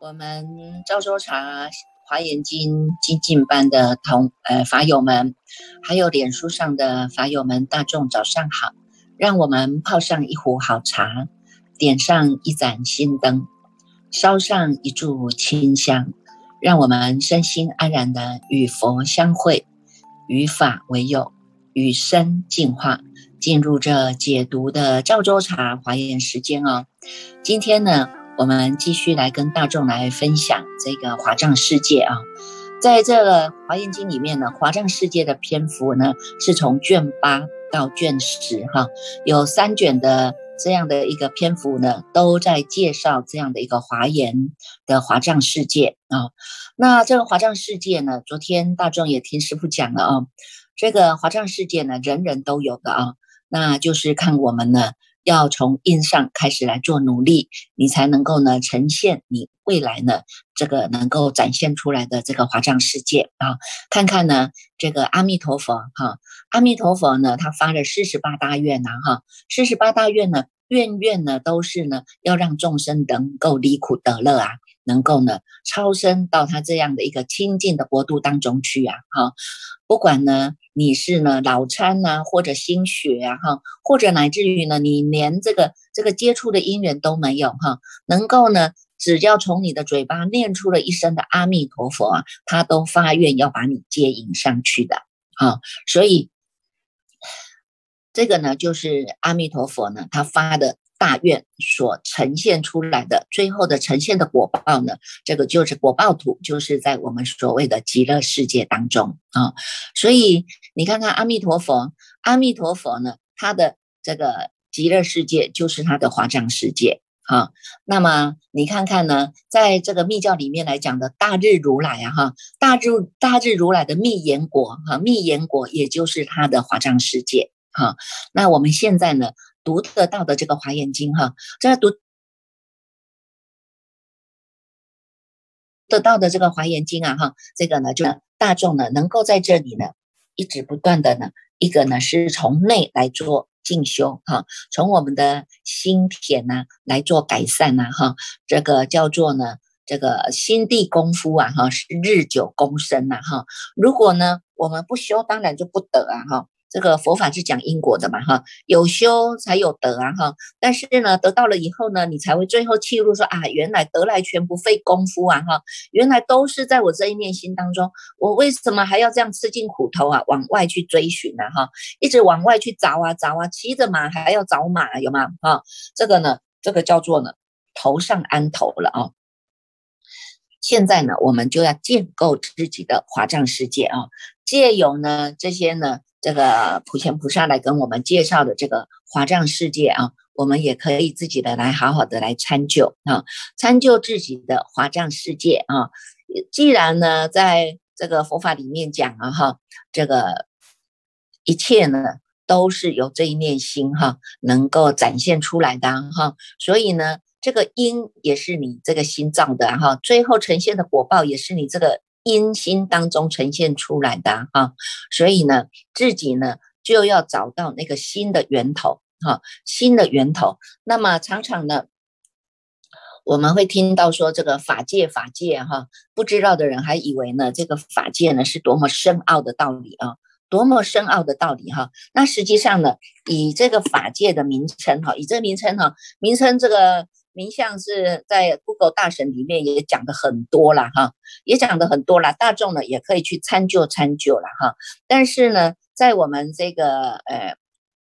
我们赵州茶华严经精进班的同呃法友们，还有脸书上的法友们，大众早上好！让我们泡上一壶好茶，点上一盏心灯，烧上一炷清香，让我们身心安然的与佛相会，与法为友，与生进化，进入这解读的赵州茶华严时间哦。今天呢？我们继续来跟大众来分享这个华藏世界啊，在这个华严经里面呢，华藏世界的篇幅呢是从卷八到卷十哈，有三卷的这样的一个篇幅呢，都在介绍这样的一个华严的华藏世界啊。那这个华藏世界呢，昨天大众也听师傅讲了啊，这个华藏世界呢，人人都有的啊，那就是看我们呢。要从印上开始来做努力，你才能够呢呈现你未来呢这个能够展现出来的这个华藏世界啊！看看呢这个阿弥陀佛哈，阿弥陀佛呢他发了四十八大愿呐哈，四十八大愿呢愿愿呢都是呢要让众生能够离苦得乐啊，能够呢超生到他这样的一个清净的国度当中去啊哈。不管呢，你是呢脑参呐，或者心血啊，哈，或者乃至于呢，你连这个这个接触的因缘都没有哈，能够呢，只要从你的嘴巴念出了一声的阿弥陀佛啊，他都发愿要把你接引上去的啊，所以这个呢，就是阿弥陀佛呢，他发的。大愿所呈现出来的最后的呈现的果报呢，这个就是果报土，就是在我们所谓的极乐世界当中啊。所以你看看阿弥陀佛，阿弥陀佛呢，他的这个极乐世界就是他的华藏世界啊。那么你看看呢，在这个密教里面来讲的大日如来啊，哈，大日大日如来的密言果哈，密言果也就是他的华藏世界哈。那我们现在呢？读得到的这个华严经哈，这个读得到的这个华严经啊哈，这个呢就大众呢能够在这里呢一直不断的呢，一个呢是从内来做进修哈，从我们的心田呐来做改善呐哈，这个叫做呢这个心地功夫啊哈是日久功深呐哈，如果呢我们不修，当然就不得啊哈。这个佛法是讲因果的嘛，哈，有修才有得啊，哈。但是呢，得到了以后呢，你才会最后契入说啊，原来得来全不费功夫啊，哈，原来都是在我这一念心当中，我为什么还要这样吃尽苦头啊，往外去追寻呢，哈，一直往外去找啊找啊，骑着马还要找马，有吗？哈，这个呢，这个叫做呢，头上安头了啊。现在呢，我们就要建构自己的华藏世界啊，借有呢这些呢。这个普贤菩萨来跟我们介绍的这个华藏世界啊，我们也可以自己的来好好的来参究啊，参究自己的华藏世界啊。既然呢，在这个佛法里面讲啊，哈，这个一切呢都是由这一念心哈能够展现出来的哈，所以呢，这个因也是你这个心脏的哈，最后呈现的果报也是你这个。因心当中呈现出来的哈，所以呢，自己呢就要找到那个新的源头哈，新的源头。那么常常呢，我们会听到说这个法界法界哈，不知道的人还以为呢这个法界呢是多么深奥的道理啊，多么深奥的道理哈。那实际上呢，以这个法界的名称哈，以这个名称哈，名称这个。名相是在 Google 大神里面也讲的很多了哈，也讲的很多了，大众呢也可以去参究参究了哈。但是呢，在我们这个呃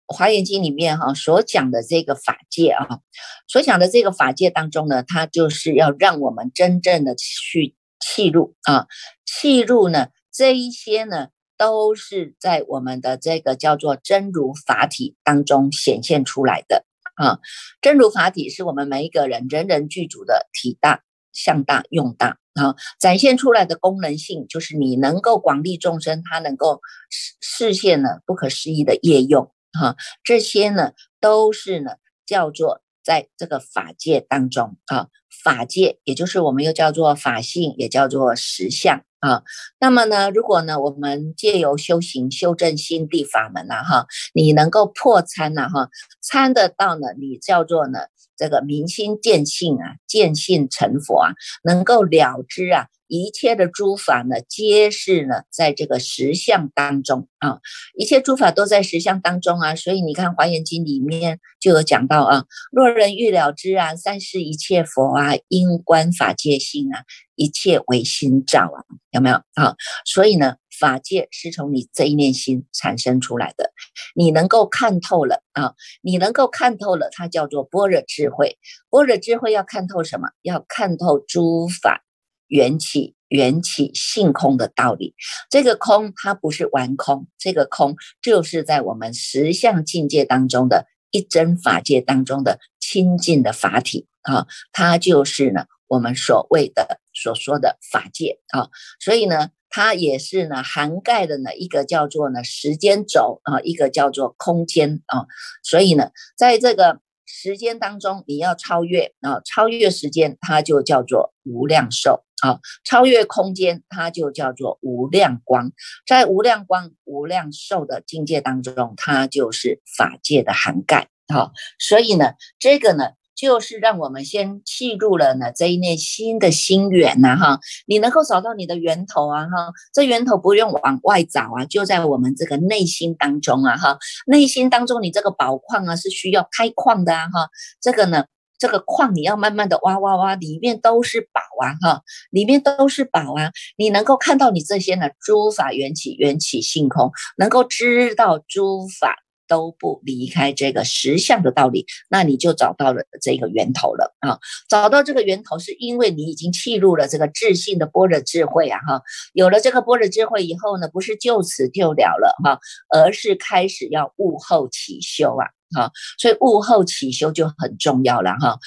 华严经里面哈所讲的这个法界啊，所讲的这个法界当中呢，它就是要让我们真正的去契入啊，契入呢这一些呢都是在我们的这个叫做真如法体当中显现出来的。啊，真如法体是我们每一个人人人具足的体大、相大、用大啊，展现出来的功能性就是你能够广利众生，它能够实实现了不可思议的业用啊，这些呢都是呢叫做在这个法界当中啊，法界也就是我们又叫做法性，也叫做实相啊。那么呢，如果呢，我们借由修行修正心地法门呐，哈，你能够破参呐，哈，参得到呢，你叫做呢，这个明心见性啊，见性成佛啊，能够了知啊。一切的诸法呢，皆是呢，在这个实相当中啊，一切诸法都在实相当中啊，所以你看《华严经》里面就有讲到啊，若人欲了知啊，三世一切佛啊，因观法界性啊，一切唯心造啊，有没有啊？所以呢，法界是从你这一念心产生出来的，你能够看透了啊，你能够看透了，它叫做般若智慧。般若智慧要看透什么？要看透诸法。缘起，缘起性空的道理，这个空它不是完空，这个空就是在我们实相境界当中的一真法界当中的清净的法体啊，它就是呢我们所谓的所说的法界啊，所以呢，它也是呢涵盖的呢一个叫做呢时间轴啊，一个叫做空间啊，所以呢，在这个。时间当中，你要超越啊，超越时间，它就叫做无量寿啊；超越空间，它就叫做无量光。在无量光、无量寿的境界当中，它就是法界的涵盖啊。所以呢，这个呢。就是让我们先记入了呢这一念新的心源呐哈，你能够找到你的源头啊哈，这源头不用往外找啊，就在我们这个内心当中啊哈，内心当中你这个宝矿啊是需要开矿的啊哈，这个呢这个矿你要慢慢的挖挖挖，里面都是宝啊哈，里面都是宝啊，你能够看到你这些呢诸法缘起缘起性空，能够知道诸法。都不离开这个实相的道理，那你就找到了这个源头了啊！找到这个源头，是因为你已经契入了这个智性的般若智慧啊！哈，有了这个般若智慧以后呢，不是就此就了了哈，而是开始要悟后起修啊！哈，所以悟后起修就很重要了哈。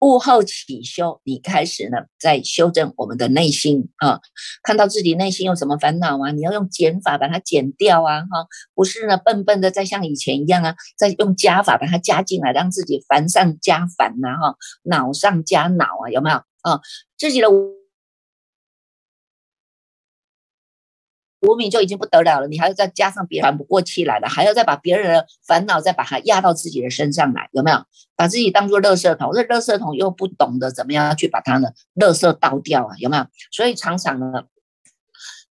悟后起修，你开始呢，在修正我们的内心啊，看到自己内心有什么烦恼啊，你要用减法把它减掉啊，哈，不是呢笨笨的再像以前一样啊，再用加法把它加进来，让自己烦上加烦呐，哈，恼上加恼啊，有没有啊？自己的。无名就已经不得了了，你还要再加上别人喘不过气来了，还要再把别人的烦恼再把它压到自己的身上来，有没有？把自己当做垃圾桶，这垃圾桶又不懂得怎么样去把它的，垃圾倒掉啊，有没有？所以常常呢，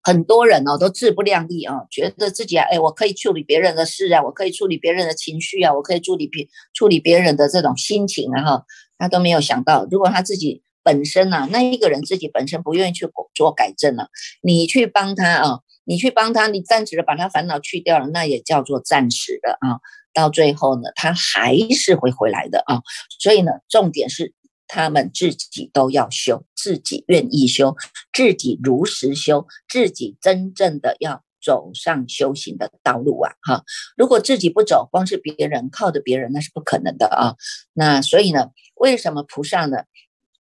很多人哦都自不量力啊，觉得自己啊，哎，我可以处理别人的事啊，我可以处理别人的情绪啊，我可以处理别处理别人的这种心情啊，哈，他都没有想到，如果他自己本身呢，那一个人自己本身不愿意去做改正了，你去帮他啊。你去帮他，你暂时的把他烦恼去掉了，那也叫做暂时的啊。到最后呢，他还是会回来的啊。所以呢，重点是他们自己都要修，自己愿意修，自己如实修，自己真正的要走上修行的道路啊。哈，如果自己不走，光是别人靠着别人，那是不可能的啊。那所以呢，为什么菩萨呢？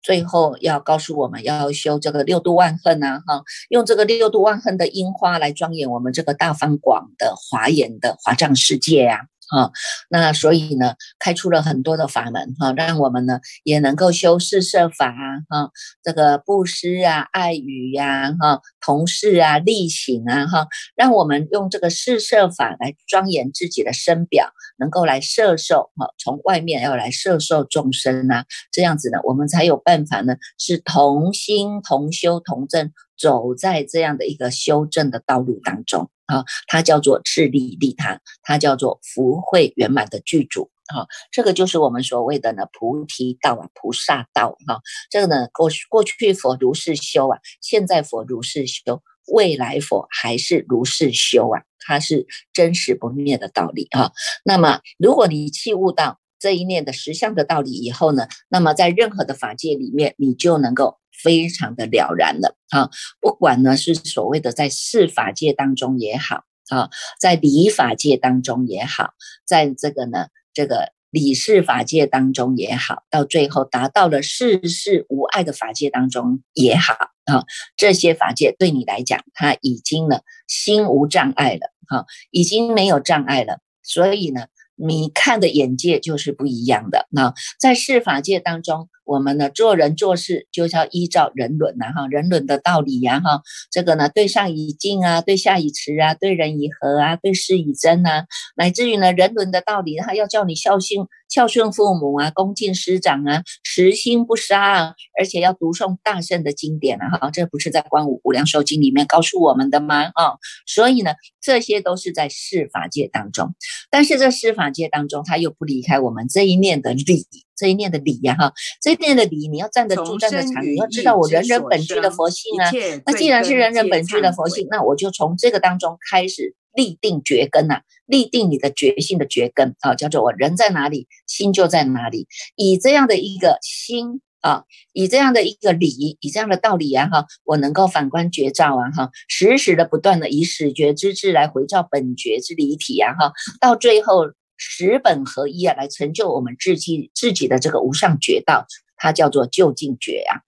最后要告诉我们要修这个六度万恨呐，哈，用这个六度万恨的樱花来庄严我们这个大方广的华严的华藏世界呀。啊，啊那所以呢，开出了很多的法门哈，让我们呢也能够修四摄法啊，哈，这个布施啊、爱语呀，哈，同事啊、力行啊，哈，让我们用这个四摄法来庄严自己的身表，能够来摄受哈，从外面要来摄受众生啊，这样子呢，我们才有办法呢，是同心同修同正，走在这样的一个修正的道路当中。啊，它叫做智利利他，它叫做福慧圆满的具足。哈，这个就是我们所谓的呢菩提道啊，菩萨道。哈，这个呢过过去佛如是修啊，现在佛如是修，未来佛还是如是修啊，它是真实不灭的道理啊。那么，如果你器悟到这一念的实相的道理以后呢，那么在任何的法界里面，你就能够。非常的了然了啊！不管呢是所谓的在事法界当中也好啊，在理法界当中也好，在这个呢这个理事法界当中也好，到最后达到了事事无碍的法界当中也好啊，这些法界对你来讲，它已经呢心无障碍了哈，已经没有障碍了，所以呢。你看的眼界就是不一样的。那在世法界当中，我们呢做人做事就是要依照人伦呐哈，人伦的道理呀哈，这个呢对上以敬啊，对下以慈啊，对人以和啊，对事以真啊，乃至于呢人伦的道理，他要叫你孝敬孝顺父母啊，恭敬师长啊，慈心不杀啊，而且要读诵大圣的经典啊哈，这不是在《观五无量寿经》里面告诉我们的吗？啊，所以呢，这些都是在世法界当中，但是这世法界当中，他又不离开我们这一念的理。这一念的理呀，哈，这一念的理，你要站得住，站得长，你要知道我人人本具的佛性啊。那既然是人人本具的佛性，那我就从这个当中开始立定觉根呐，立定你的觉性的觉根啊，叫做我人在哪里，心就在哪里。以这样的一个心啊，以这样的一个理，以这样的道理啊，哈，我能够反观觉照啊，哈，时时的不断的以始觉之智来回照本觉之离体啊，哈，到最后。十本合一啊，来成就我们自己自己的这个无上觉道，它叫做究竟觉啊。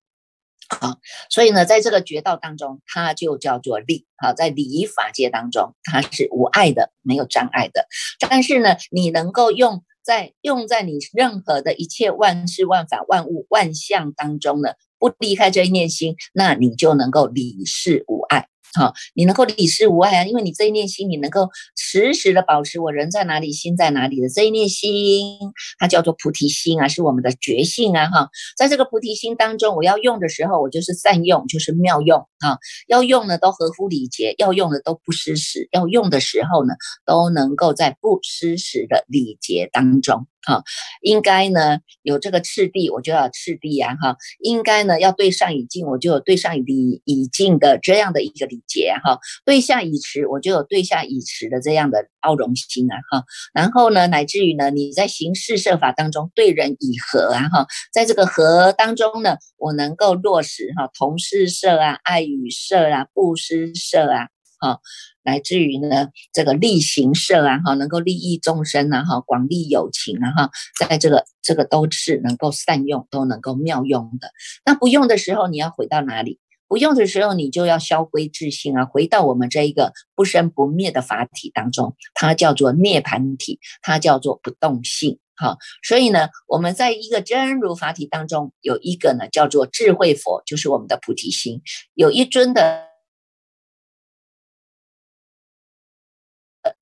好，所以呢，在这个觉道当中，它就叫做力。好，在礼法界当中，它是无碍的，没有障碍的。但是呢，你能够用在用在你任何的一切万事万法万物万象当中呢，不离开这一念心，那你就能够理事无碍。好，你能够理事无碍啊，因为你这一念心，你能够时时的保持我人在哪里，心在哪里的这一念心，它叫做菩提心啊，是我们的觉性啊，哈，在这个菩提心当中，我要用的时候，我就是善用，就是妙用啊，要用的都合乎礼节，要用的都不失时，要用的时候呢，都能够在不失时的礼节当中。哈，应该呢有这个次第，我就要次第呀，哈，应该呢要对上以敬，我就有对上以以敬的这样的一个礼节，哈，对下以慈，我就有对下以慈的这样的包容心啊，哈，然后呢，乃至于呢你在行事设法当中对人以和啊，哈，在这个和当中呢，我能够落实哈同事社啊，爱与社啊，布施社啊。哈，来自于呢这个利行社啊，哈，能够利益众生啊，哈，广利有情啊，哈，在这个这个都是能够善用，都能够妙用的。那不用的时候，你要回到哪里？不用的时候，你就要消归自性啊，回到我们这一个不生不灭的法体当中，它叫做涅盘体，它叫做不动性。好，所以呢，我们在一个真如法体当中，有一个呢叫做智慧佛，就是我们的菩提心，有一尊的。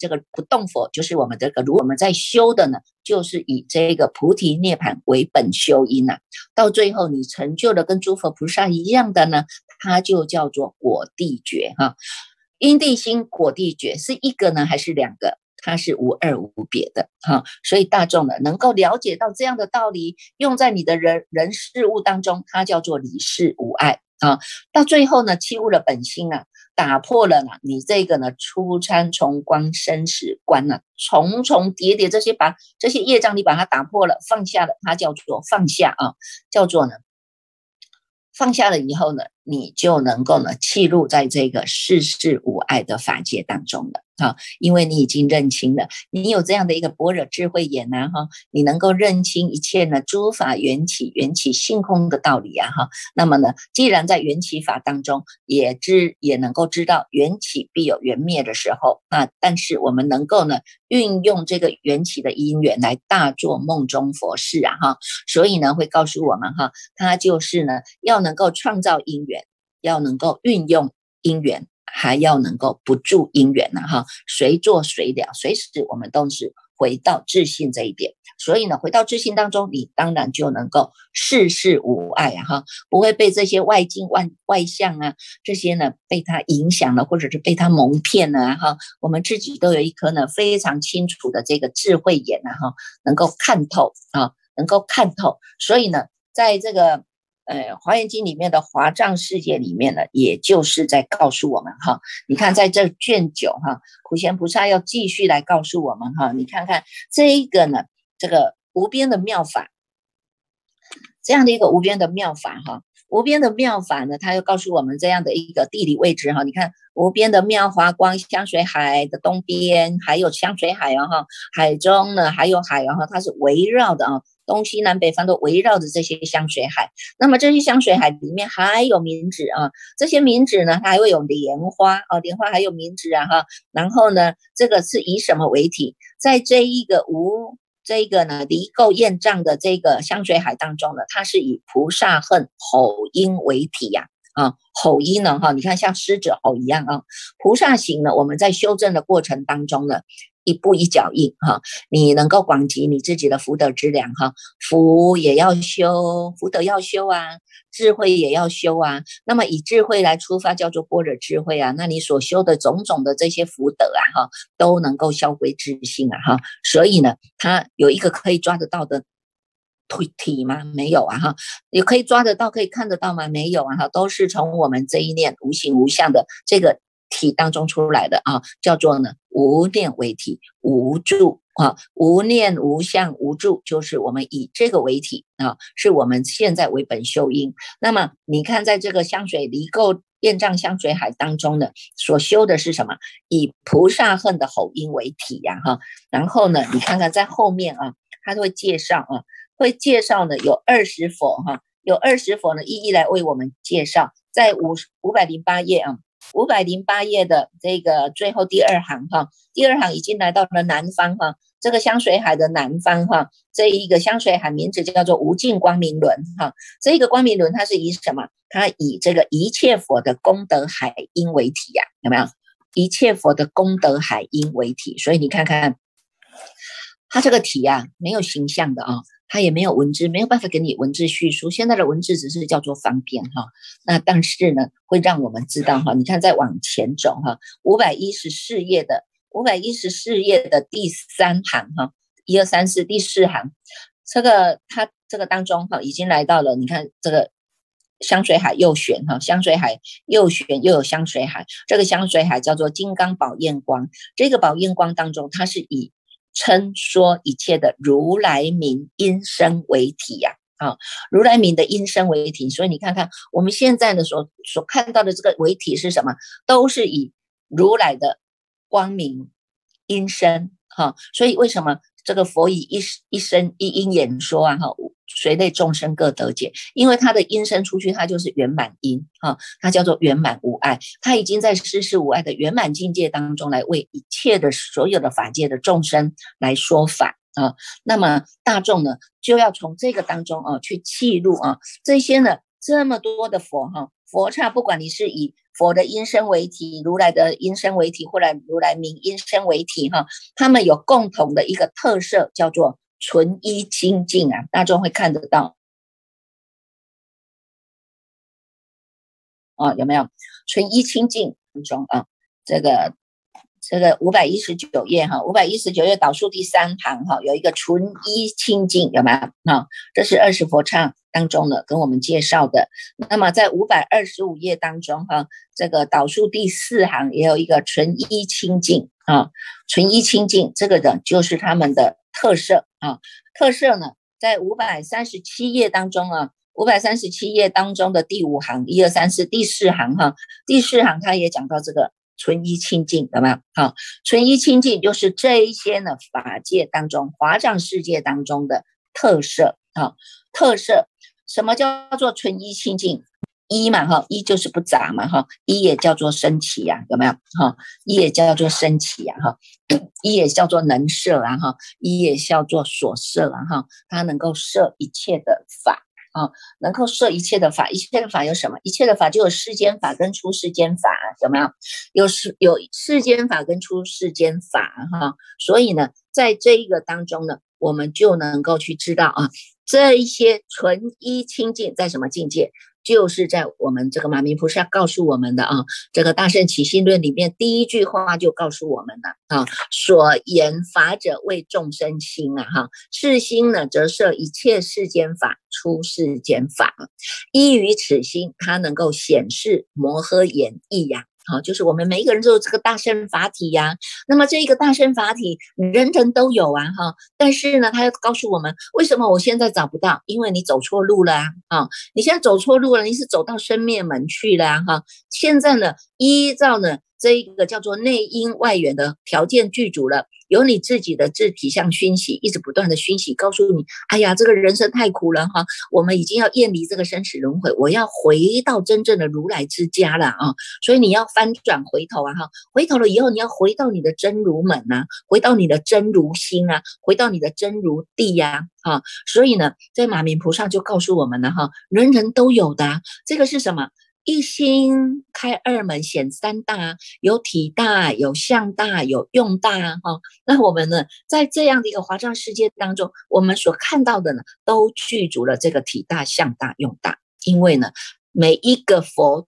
这个不动佛就是我们这个，如果我们在修的呢，就是以这个菩提涅盘为本修因呐。到最后你成就的跟诸佛菩萨一样的呢，它就叫做果地觉哈。因地心果地觉是一个呢还是两个？它是无二无别的哈。所以大众呢能够了解到这样的道理，用在你的人人事物当中，它叫做理事无碍啊。到最后呢，弃悟了本心啊。打破了呢，你这个呢，出参重光生死关呢，重重叠叠这些把这些业障你把它打破了，放下了，它叫做放下啊，叫做呢，放下了以后呢。你就能够呢，弃入在这个世事无碍的法界当中了哈，因为你已经认清了，你有这样的一个般若智慧眼呐哈，你能够认清一切呢诸法缘起缘起性空的道理呀哈，那么呢，既然在缘起法当中也知也能够知道缘起必有缘灭的时候啊，但是我们能够呢运用这个缘起的因缘来大做梦中佛事啊哈，所以呢会告诉我们哈，它就是呢要能够创造因缘。要能够运用因缘，还要能够不住因缘呢，哈，随做随了，随时我们都是回到自信这一点。所以呢，回到自信当中，你当然就能够事事无碍啊，哈，不会被这些外境外外相啊这些呢被他影响了，或者是被他蒙骗了，哈。我们自己都有一颗呢非常清楚的这个智慧眼啊，哈，能够看透啊，能够看透。所以呢，在这个。呃，《华严经》里面的华藏世界里面呢，也就是在告诉我们哈，你看在这卷九哈，普贤菩萨要继续来告诉我们哈，你看看这一个呢，这个无边的妙法，这样的一个无边的妙法哈，无边的妙法呢，它又告诉我们这样的一个地理位置哈，你看无边的妙华光香水海的东边还有香水海哦哈，海中呢还有海哦哈，它是围绕的啊。东西南北方都围绕着这些香水海，那么这些香水海里面还有名纸啊，这些名纸呢，它还会有莲花啊，莲花还有名纸啊哈，然后呢，这个是以什么为体？在这一个无这个呢离垢厌障的这个香水海当中呢，它是以菩萨恨吼音为体呀。啊，吼音呢？哈，你看像狮子吼一样啊。菩萨行呢，我们在修正的过程当中呢，一步一脚印哈，你能够广集你自己的福德之粮哈，福也要修，福德要修啊，智慧也要修啊。那么以智慧来出发，叫做般若智慧啊。那你所修的种种的这些福德啊，哈，都能够消归自性啊，哈。所以呢，它有一个可以抓得到的。体体吗？没有啊，哈，也可以抓得到，可以看得到吗？没有啊，哈，都是从我们这一念无形无相的这个体当中出来的啊，叫做呢无念为体，无助啊，无念无相无助，就是我们以这个为体啊，是我们现在为本修因。那么你看，在这个香水离垢业障香水海当中呢，所修的是什么？以菩萨恨的吼音为体呀，哈，然后呢，你看看在后面啊，他会介绍啊。会介绍呢，有二十佛哈，有二十佛呢，一一来为我们介绍，在五五百零八页啊，五百零八页的这个最后第二行哈，第二行已经来到了南方哈，这个香水海的南方哈，这一个香水海名字叫做无尽光明轮哈，这一个光明轮它是以什么？它以这个一切佛的功德海因为体呀，有没有？一切佛的功德海因为体，所以你看看，它这个体呀，没有形象的啊。它也没有文字，没有办法给你文字叙述。现在的文字只是叫做方便哈，那但是呢，会让我们知道哈。你看，再往前走哈，五百一十四页的五百一十四页的第三行哈，一二三四第四行，这个它这个当中哈，已经来到了。你看这个香水海又选哈，香水海又选又有香水海，这个香水海叫做金刚宝焰光。这个宝焰光当中，它是以称说一切的如来名音声为体呀，啊，如来名的音声为体，所以你看看我们现在的所所看到的这个为体是什么？都是以如来的光明音声，哈，所以为什么这个佛以一一声一音演说啊，哈？随类众生各得解，因为他的音声出去，他就是圆满音哈，他叫做圆满无碍，他已经在世事无碍的圆满境界当中来为一切的所有的法界的众生来说法啊。那么大众呢，就要从这个当中啊去记录啊这些呢这么多的佛哈佛刹，不管你是以佛的音声为体，如来的音声为体，或者如来名音声为体哈，他们有共同的一个特色，叫做。纯一清净啊，大众会看得到啊，有没有纯一清净当中啊？这个这个五百一十九页哈，五百一十九页导数第三行哈，有一个纯一清净，有没有啊？这是二十佛唱当中的跟我们介绍的。那么在五百二十五页当中哈，这个导数第四行也有一个纯一清净啊，纯一清净这个的就是他们的。特色啊，特色呢，在五百三十七页当中啊，五百三十七页当中的第五行，一二三四，第四行哈，第四行他也讲到这个纯一清净，有没有？好，纯一清净就是这一些呢法界当中，华藏世界当中的特色啊，特色，什么叫做纯一清净？一嘛哈，一就是不杂嘛哈，一也叫做升起呀，有没有哈？一也叫做升起呀哈，一也叫做能摄啊哈，一也叫做所摄啊哈，它能够摄一切的法啊，能够设一切的法，一切的法有什么？一切的法就有世间法跟出世间法，有没有？有世有世间法跟出世间法哈，所以呢，在这一个当中呢，我们就能够去知道啊，这一些纯一清净在什么境界？就是在我们这个马明菩萨告诉我们的啊，这个大圣起心论里面第一句话就告诉我们了啊，所言法者为众生心啊，哈，是心呢则摄一切世间法出世间法，依于此心，它能够显示摩诃演绎呀。好，就是我们每一个人都有这个大圣法体呀。那么这一个大圣法体，人人都有啊，哈。但是呢，他要告诉我们，为什么我现在找不到？因为你走错路了啊！啊，你现在走错路了，你是走到生灭门去了哈。现在呢，依照呢。这一个叫做内因外缘的条件具足了，有你自己的自体相熏习，一直不断的熏习，告诉你，哎呀，这个人生太苦了哈，我们已经要厌离这个生死轮回，我要回到真正的如来之家了啊！所以你要翻转回头啊哈，回头了以后，你要回到你的真如门呐，回到你的真如心啊，回到你的真如地呀啊！所以呢，在马明菩萨就告诉我们了哈，人人都有的，这个是什么？一心开二门显三大，有体大，有相大，有用大哈。那我们呢，在这样的一个华藏世界当中，我们所看到的呢，都具足了这个体大、相大、用大。因为呢，每一个佛，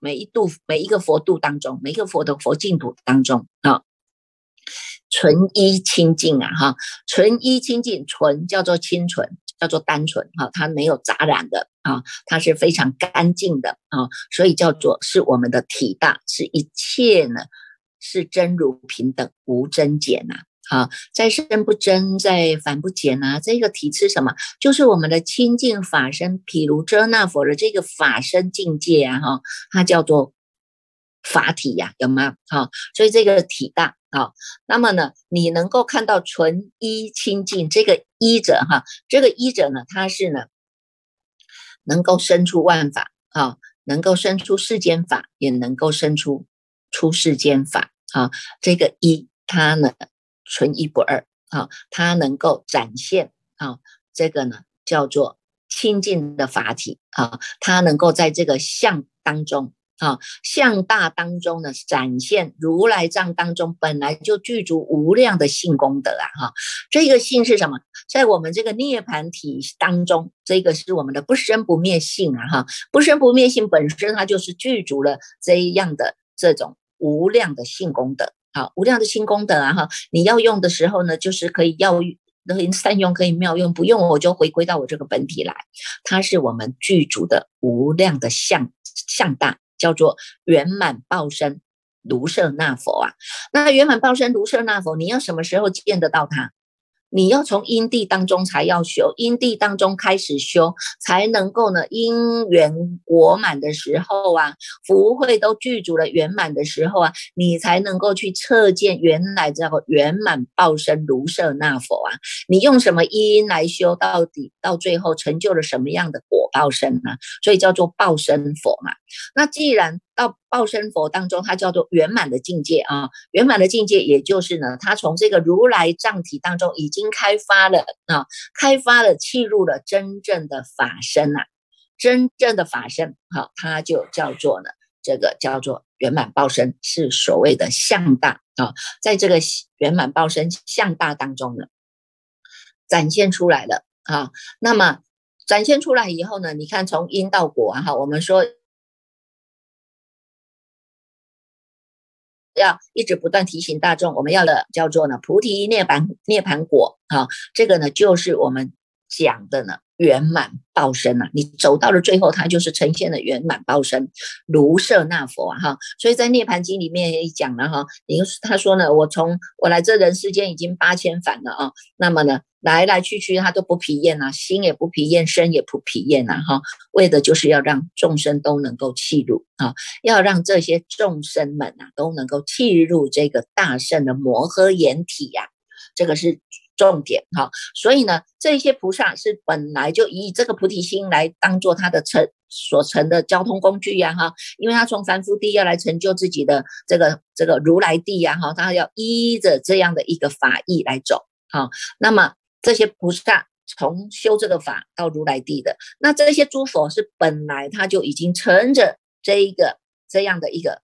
每一度，每一个佛度当中，每一个佛的佛净土当中啊，纯一清净啊哈，纯一清净，纯叫做清纯。叫做单纯哈，它没有杂染的啊，它是非常干净的啊，所以叫做是我们的体大，是一切呢，是真如平等无增减呐，啊，在生不增，在凡不减呐，这个体是什么？就是我们的清净法身，譬如遮那佛的这个法身境界啊，哈，它叫做法体呀，有吗？好，所以这个体大。好，那么呢，你能够看到纯一清净这个一者哈，这个一者呢，它是呢，能够生出万法啊，能够生出世间法，也能够生出出世间法啊。这个一，它呢，纯一不二啊，它能够展现啊，这个呢叫做清净的法体啊，它能够在这个相当中。啊，相大当中呢，展现如来藏当中本来就具足无量的性功德啊！哈，这个性是什么？在我们这个涅盘体当中，这个是我们的不生不灭性啊！哈，不生不灭性本身它就是具足了这样的这种无量的性功德。好，无量的性功德啊！哈，你要用的时候呢，就是可以要可以善用，可以妙用，不用我就回归到我这个本体来。它是我们具足的无量的相相大。叫做圆满报身卢舍那佛啊，那圆满报身卢舍那佛，你要什么时候见得到他？你要从因地当中才要修，因地当中开始修，才能够呢因缘果满的时候啊，福慧都具足了圆满的时候啊，你才能够去测见原来这个圆满报身如舍那佛啊。你用什么因来修，到底到最后成就了什么样的果报身呢？所以叫做报身佛嘛。那既然到报身佛当中，它叫做圆满的境界啊，圆满的境界，也就是呢，它从这个如来藏体当中已经开发了啊，开发了契入了真正的法身呐，真正的法身，好，它就叫做呢，这个叫做圆满报身，是所谓的相大啊，在这个圆满报身相大当中呢，展现出来了啊，那么展现出来以后呢，你看从因到果哈，我们说。要一直不断提醒大众，我们要的叫做呢菩提涅槃涅槃果啊，这个呢就是我们讲的呢圆满报身呐。你走到了最后，它就是呈现了圆满报身，卢舍那佛啊哈。所以在涅槃经里面也讲了哈，你他说呢，我从我来这人世间已经八千返了啊，那么呢。来来去去，他都不疲厌呐，心也不疲厌，身也不疲厌呐，哈，为的就是要让众生都能够契入啊，要让这些众生们呐都能够契入这个大圣的摩诃眼体呀，这个是重点哈。所以呢，这些菩萨是本来就以这个菩提心来当做他的成所成的交通工具呀，哈，因为他从凡夫地要来成就自己的这个这个如来地呀，哈，他要依着这样的一个法义来走，好，那么。这些菩萨从修这个法到如来地的，那这些诸佛是本来他就已经乘着这一个这样的一个。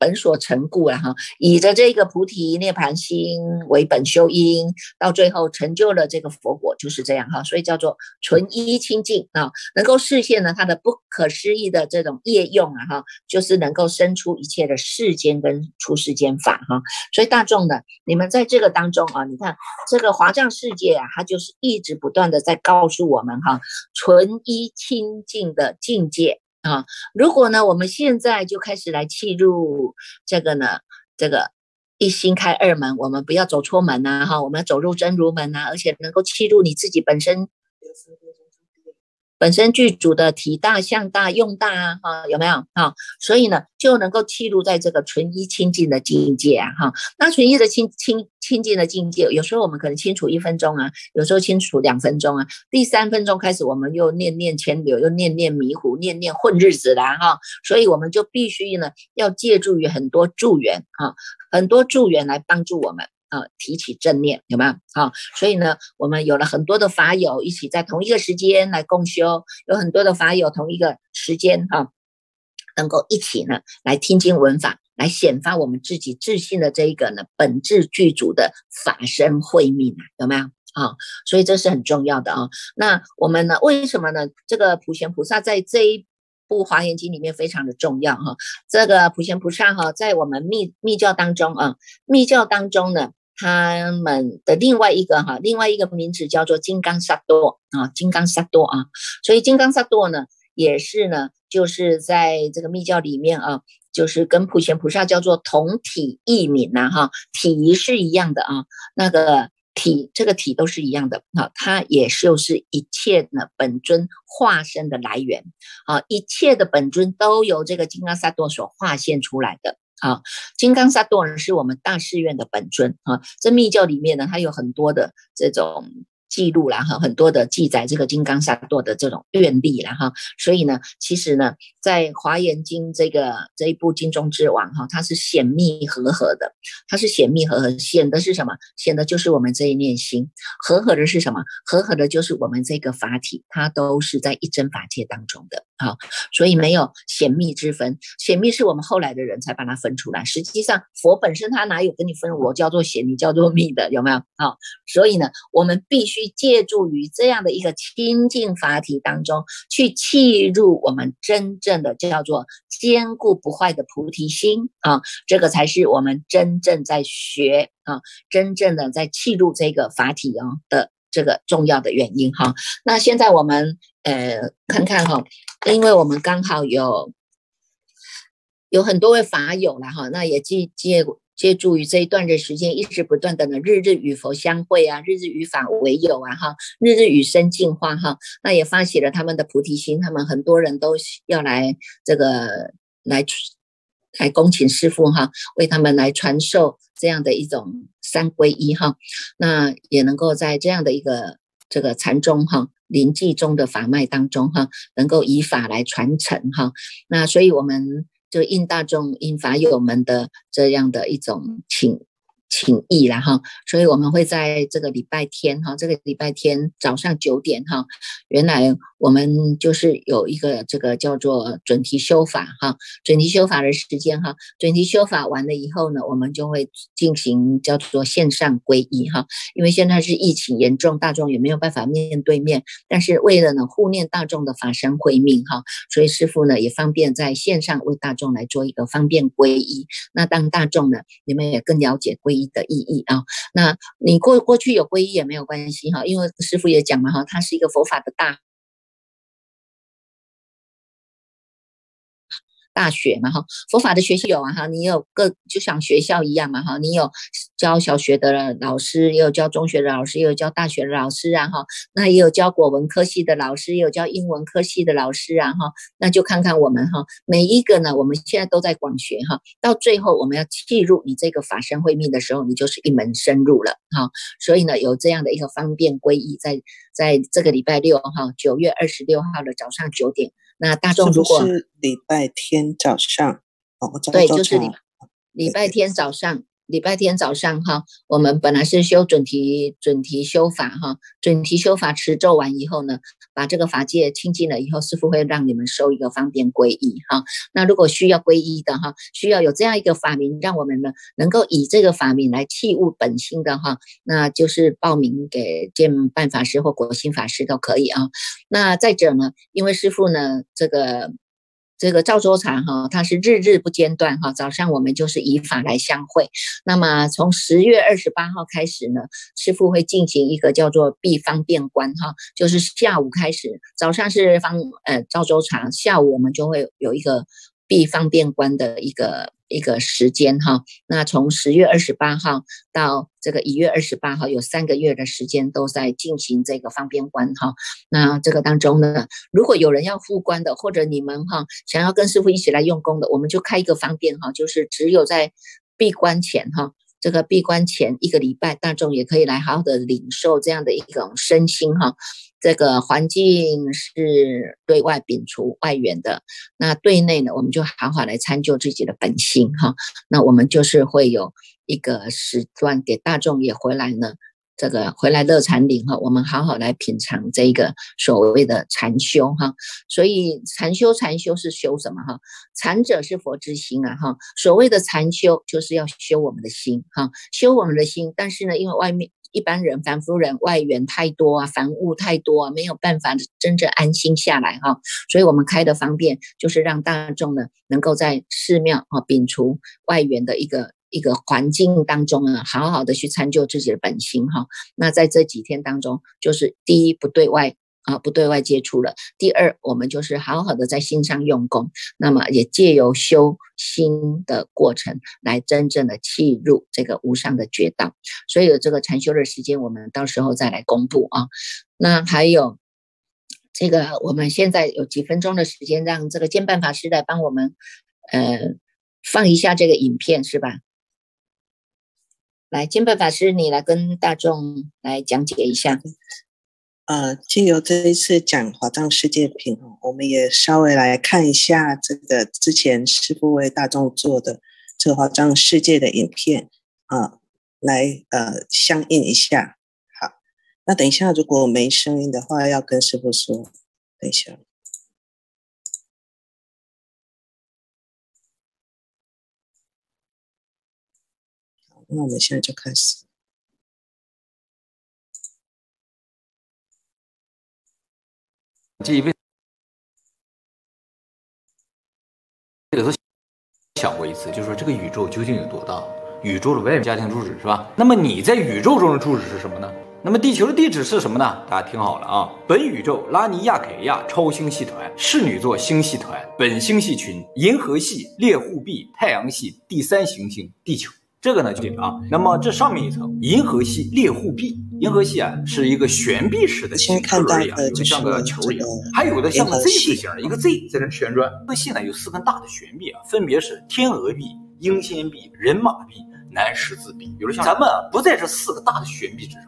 本所成故了哈，以着这个菩提涅盘心为本修因，到最后成就了这个佛果，就是这样哈，所以叫做纯一清净啊，能够实现呢它的不可思议的这种业用啊哈，就是能够生出一切的世间跟出世间法哈，所以大众呢，你们在这个当中啊，你看这个华藏世界啊，它就是一直不断的在告诉我们哈，纯一清净的境界。啊，如果呢，我们现在就开始来契入这个呢，这个一心开二门，我们不要走错门呐，哈，我们要走入真如门呐，而且能够契入你自己本身。本身具足的体大、相大、用大啊，哈，有没有啊？所以呢，就能够记录在这个纯一清净的境界啊，哈。那纯一的清清清净的境界，有时候我们可能清楚一分钟啊，有时候清楚两分钟啊，第三分钟开始我们又念念牵流，又念念迷糊，念念混日子啦哈。所以我们就必须呢，要借助于很多助缘啊，很多助缘来帮助我们。啊，提起正念有没有？好，所以呢，我们有了很多的法友一起在同一个时间来共修，有很多的法友同一个时间啊，能够一起呢来听经闻法，来显发我们自己自信的这一个呢本质具足的法身慧命啊，有没有？啊，所以这是很重要的啊。那我们呢，为什么呢？这个普贤菩萨在这一部华严经里面非常的重要哈。这个普贤菩萨哈，在我们密密教当中啊，密教当中呢。他们的另外一个哈，另外一个名字叫做金刚萨埵啊，金刚萨埵啊，所以金刚萨埵呢，也是呢，就是在这个密教里面啊，就是跟普贤菩萨叫做同体异名呐哈，体是一样的啊，那个体这个体都是一样的啊，它也就是一切呢本尊化身的来源啊，一切的本尊都由这个金刚萨埵所化现出来的。啊，金刚萨埵呢是我们大寺院的本尊啊，这密教里面呢，它有很多的这种。记录啦哈，很多的记载这个金刚萨埵的这种愿力啦哈，所以呢，其实呢，在华严经这个这一部经中之王哈，它是显密合合的，它是显密合合，显的是什么？显的就是我们这一念心，合合的是什么？合合的就是我们这个法体，它都是在一真法界当中的啊，所以没有显密之分，显密是我们后来的人才把它分出来，实际上佛本身他哪有跟你分我叫做显，你叫做密的，有没有啊？所以呢，我们必须。借助于这样的一个清净法体当中，去契入我们真正的叫做坚固不坏的菩提心啊，这个才是我们真正在学啊，真正的在契入这个法体啊的这个重要的原因哈。那现在我们呃看看哈，因为我们刚好有有很多位法友了哈，那也借借。借助于这一段的时间，一直不断的呢，日日与佛相会啊，日日与法为友啊，哈，日日与生净化哈，那也发起了他们的菩提心，他们很多人都要来这个来来恭请师父哈，为他们来传授这样的一种三皈依哈，那也能够在这样的一个这个禅宗哈临济中的法脉当中哈，能够以法来传承哈，那所以我们。就应大众、应法友们的这样的一种请。请意了哈，所以我们会在这个礼拜天哈，这个礼拜天早上九点哈，原来我们就是有一个这个叫做准提修法哈，准提修法的时间哈，准提修法完了以后呢，我们就会进行叫做线上皈依哈，因为现在是疫情严重，大众也没有办法面对面，但是为了呢护念大众的法身慧命哈，所以师父呢也方便在线上为大众来做一个方便皈依，那当大众呢你们也更了解皈依。的意义啊，那你过过去有皈依也没有关系哈，因为师傅也讲了哈，它是一个佛法的大。大学嘛哈，佛法的学习有啊哈，你有个就像学校一样嘛哈，你有教小学的老师，也有教中学的老师，也有教大学的老师啊哈，那也有教国文科系的老师，也有教英文科系的老师啊哈，那就看看我们哈，每一个呢，我们现在都在广学哈，到最后我们要契入你这个法身慧命的时候，你就是一门深入了哈，所以呢，有这样的一个方便皈依，在在这个礼拜六哈，九月二十六号的早上九点。那大众如果是礼拜天早上，哦，对，就是礼礼拜天早上。礼拜天早上哈，我们本来是修准提准提修法哈，准提修法持咒完以后呢，把这个法界清净了以后，师傅会让你们收一个方便皈依哈。那如果需要皈依的哈，需要有这样一个法名，让我们呢能够以这个法名来器物本心的哈，那就是报名给见办法师或国心法师都可以啊。那再者呢，因为师傅呢这个。这个赵州禅哈，它是日日不间断哈。早上我们就是以法来相会。那么从十月二十八号开始呢，师傅会进行一个叫做闭方便观哈，就是下午开始，早上是方呃赵州禅，下午我们就会有一个闭方便关的一个一个时间哈。那从十月二十八号到这个一月二十八号，有三个月的时间都在进行这个方便关哈。那这个当中呢，如果有人要复关的，或者你们哈想要跟师傅一起来用功的，我们就开一个方便哈，就是只有在闭关前哈。这个闭关前一个礼拜，大众也可以来好好的领受这样的一种身心哈。这个环境是对外摒除外缘的，那对内呢，我们就好好来参究自己的本心哈。那我们就是会有一个时段给大众也回来呢。这个回来乐禅林哈，我们好好来品尝这一个所谓的禅修哈。所以禅修禅修是修什么哈？禅者是佛之心啊哈。所谓的禅修就是要修我们的心哈，修我们的心。但是呢，因为外面一般人凡夫人外援太多啊，凡物太多啊，没有办法真正安心下来哈。所以我们开的方便就是让大众呢能够在寺庙啊摒除外缘的一个。一个环境当中啊，好好的去参究自己的本心哈。那在这几天当中，就是第一不对外啊，不对外接触了；第二，我们就是好好的在心上用功。那么也借由修心的过程，来真正的契入这个无上的觉道。所以这个禅修的时间，我们到时候再来公布啊。那还有这个，我们现在有几分钟的时间，让这个监办法师来帮我们呃放一下这个影片，是吧？来，金本法师，你来跟大众来讲解一下。呃，经由这一次讲华藏世界品哦，我们也稍微来看一下这个之前师父为大众做的这个华藏世界的影片啊，来呃相应一下。好，那等一下如果没声音的话，要跟师父说。等一下。那我们现在就开始。这一辈子都想过一次，就是说这个宇宙究竟有多大？宇宙的外面家庭住址是吧？那么你在宇宙中的住址是什么呢？那么地球的地址是什么呢？大家听好了啊！本宇宙拉尼亚凯亚超星系团侍女座星系团本星系群银河系猎户臂太阳系第三行星地球。这个呢就啊，那么这上面一层银河系猎户臂，银河系啊是一个悬臂式的星球一样，就像个球一样，还有的像个 Z 字形，一个 Z 在那旋转。银河系呢有四根大的悬臂啊，分别是天鹅臂、英仙臂、人马臂、南十字臂。有的像咱们啊不在这四个大的悬臂之上，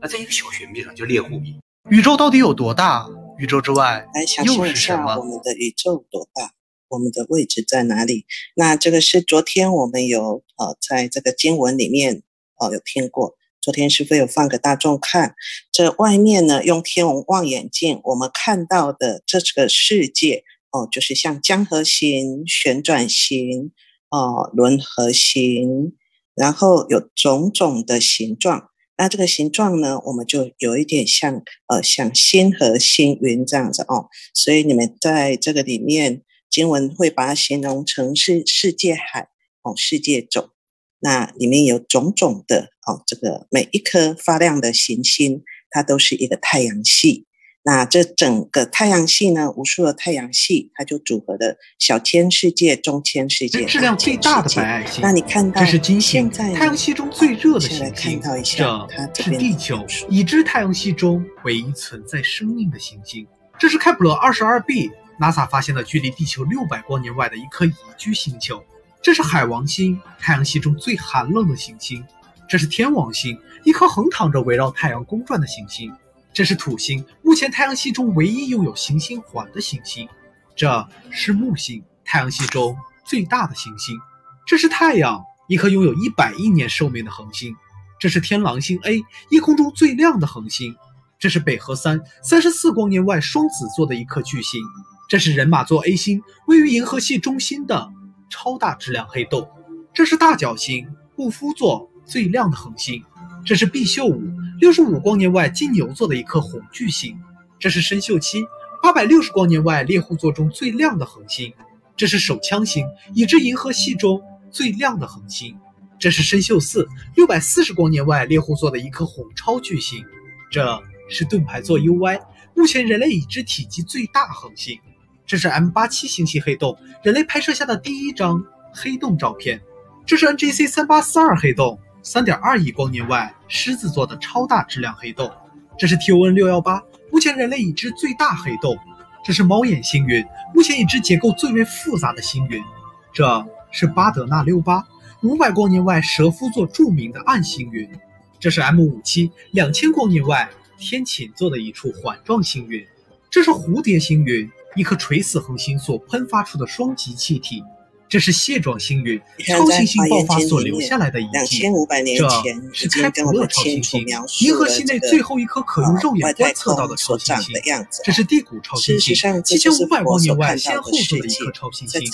啊，在一个小悬臂上叫猎户臂。宇宙到底有多大？宇宙之外又是什么？我们的宇宙多大？我们的位置在哪里？那这个是昨天我们有呃，在这个经文里面啊有听过。昨天师傅有放给大众看，这外面呢用天文望远镜我们看到的这个世界哦，就是像江河形、旋转形、哦轮河形，然后有种种的形状。那这个形状呢，我们就有一点像呃像星河星云这样子哦。所以你们在这个里面。经文会把它形容成是世界海哦，世界种，那里面有种种的哦，这个每一颗发亮的行星，它都是一个太阳系。那这整个太阳系呢，无数的太阳系，它就组合的小千世界、中千世界、质量最大的白矮星。那你看到这是金星，太阳系中最热的行星。这是地球，已知太阳系中唯一存在生命的行星。这是开普勒二十二 b。NASA 发现的距离地球六百光年外的一颗宜居星球，这是海王星，太阳系中最寒冷的行星。这是天王星，一颗横躺着围绕太阳公转的行星。这是土星，目前太阳系中唯一拥有行星环的行星。这是木星，太阳系中最大的行星。这是太阳，一颗拥有一百亿年寿命的恒星。这是天狼星 A，夜空中最亮的恒星。这是北河三，三十四光年外双子座的一颗巨星。这是人马座 A 星，位于银河系中心的超大质量黑洞。这是大角星布夫座最亮的恒星。这是毕宿五，六十五光年外金牛座的一颗红巨星。这是参宿七，八百六十光年外猎户座中最亮的恒星。这是手枪星，已知银河系中最亮的恒星。这是参宿四，六百四十光年外猎户座的一颗红超巨星。这是盾牌座 UY，目前人类已知体积最大恒星。这是 M 八七星系黑洞，人类拍摄下的第一张黑洞照片。这是 NGC 三八四二黑洞，三点二亿光年外狮子座的超大质量黑洞。这是 TON 六幺八，目前人类已知最大黑洞。这是猫眼星云，目前已知结构最为复杂的星云。这是巴德纳六八，五百光年外蛇夫座著名的暗星云。这是 M 五七，两千光年外天琴座的一处环状星云。这是蝴蝶星云，一颗垂死恒星所喷发出的双极气体。这是蟹状星云，超新星爆发所留下来的遗迹。这是开普勒超新星，银河系内最后一颗可用肉眼观测到的超新星。这是地谷超新星，七千五百光年外先后座的一颗超新星。这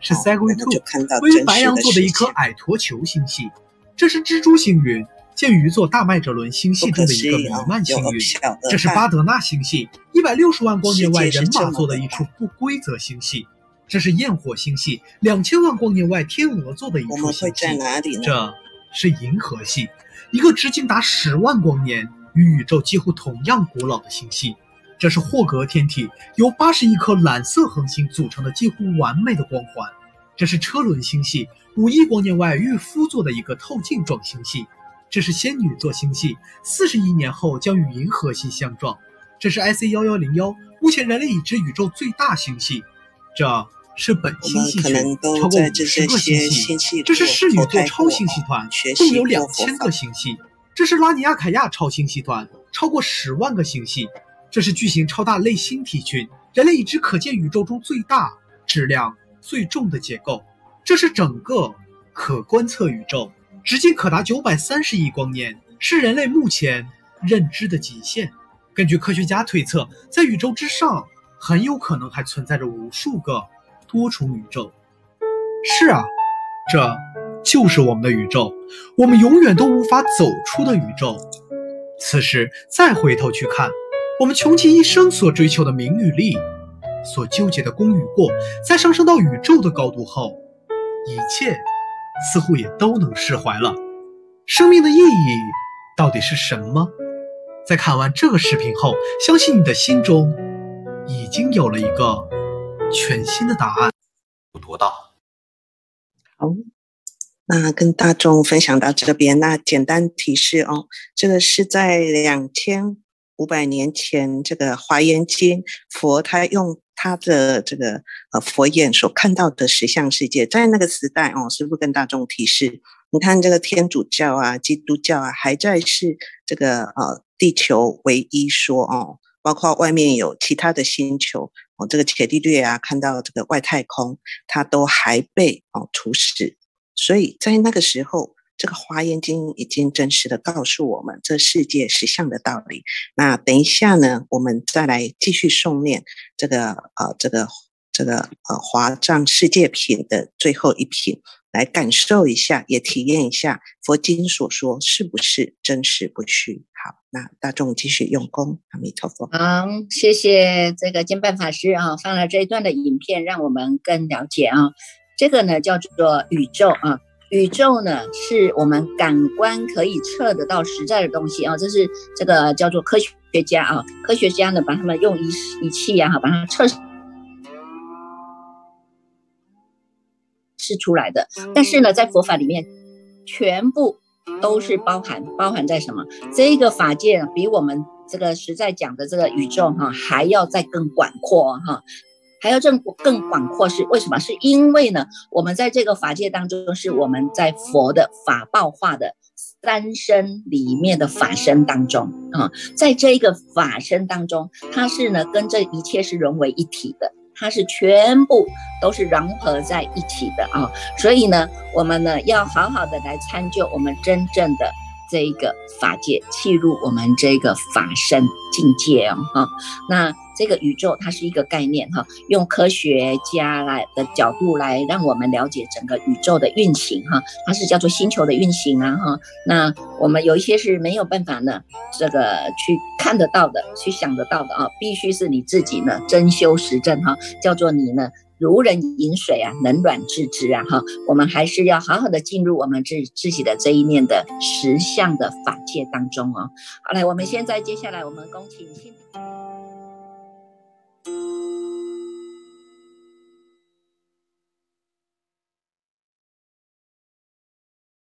是 Sagui Two，位于白羊座的一颗矮驼球星系。这是蜘蛛星云，见于一座大麦哲伦星系中的一个弥漫星云。这是巴德纳星系，一百六十万光年外人马座的一处不规则星系。这是焰火星系，两千万光年外天鹅座的一处星系。这是银河系，一个直径达十万光年、与宇宙几乎同样古老的星系。这是霍格天体，由八十亿颗蓝色恒星组成的几乎完美的光环。这是车轮星系，五亿光年外玉夫座的一个透镜状星系。这是仙女座星系，四十亿年后将与银河系相撞。这是 IC 幺幺零幺，目前人类已知宇宙最大星系。这。是本星系群，超过五十个星系。这是室女座超星系团，共有两千个星系。这是拉尼亚凯亚超星系团，超过十万个星系。这是巨型超大类星体群，人类已知可见宇宙中最大、质量最重的结构。这是整个可观测宇宙，直径可达九百三十亿光年，是人类目前认知的极限。根据科学家推测，在宇宙之上，很有可能还存在着无数个。多重宇宙，是啊，这就是我们的宇宙，我们永远都无法走出的宇宙。此时再回头去看，我们穷其一生所追求的名与利，所纠结的功与过，在上升到宇宙的高度后，一切似乎也都能释怀了。生命的意义到底是什么？在看完这个视频后，相信你的心中已经有了一个。全新的答案有多大？好，那跟大众分享到这边。那简单提示哦，这个是在两千五百年前，这个《华严经》佛他用他的这个呃佛眼所看到的实相世界，在那个时代哦，是不是跟大众提示？你看这个天主教啊、基督教啊，还在是这个呃地球唯一说哦。包括外面有其他的星球哦，这个伽利略啊，看到这个外太空，他都还被哦处死。所以在那个时候，这个《华严经》已经真实的告诉我们这世界实相的道理。那等一下呢，我们再来继续诵念这个呃这个这个呃华藏世界品的最后一品。来感受一下，也体验一下佛经所说是不是真实不虚。好，那大众继续用功，阿弥陀佛。好，谢谢这个金办法师啊，放了这一段的影片，让我们更了解啊。这个呢叫做宇宙啊，宇宙呢是我们感官可以测得到实在的东西啊。这是这个叫做科学家啊，科学家呢把他们用仪仪器呀哈，把它测。试出来的，但是呢，在佛法里面，全部都是包含包含在什么？这个法界比我们这个实在讲的这个宇宙哈，还要再更广阔哈，还要更更广阔是为什么？是因为呢，我们在这个法界当中，是我们在佛的法报化的三身里面的法身当中啊，在这个法身当中，它是呢跟这一切是融为一体的。它是全部都是融合在一起的啊，所以呢，我们呢要好好的来参究我们真正的这一个法界，契入我们这个法身境界哦哈，那。这个宇宙它是一个概念哈，用科学家来的角度来让我们了解整个宇宙的运行哈，它是叫做星球的运行啊哈。那我们有一些是没有办法呢，这个去看得到的，去想得到的啊，必须是你自己呢真修实证哈，叫做你呢如人饮水啊冷暖自知啊哈。我们还是要好好的进入我们自自己的这一面的实相的法界当中哦。好来我们现在接下来我们恭请新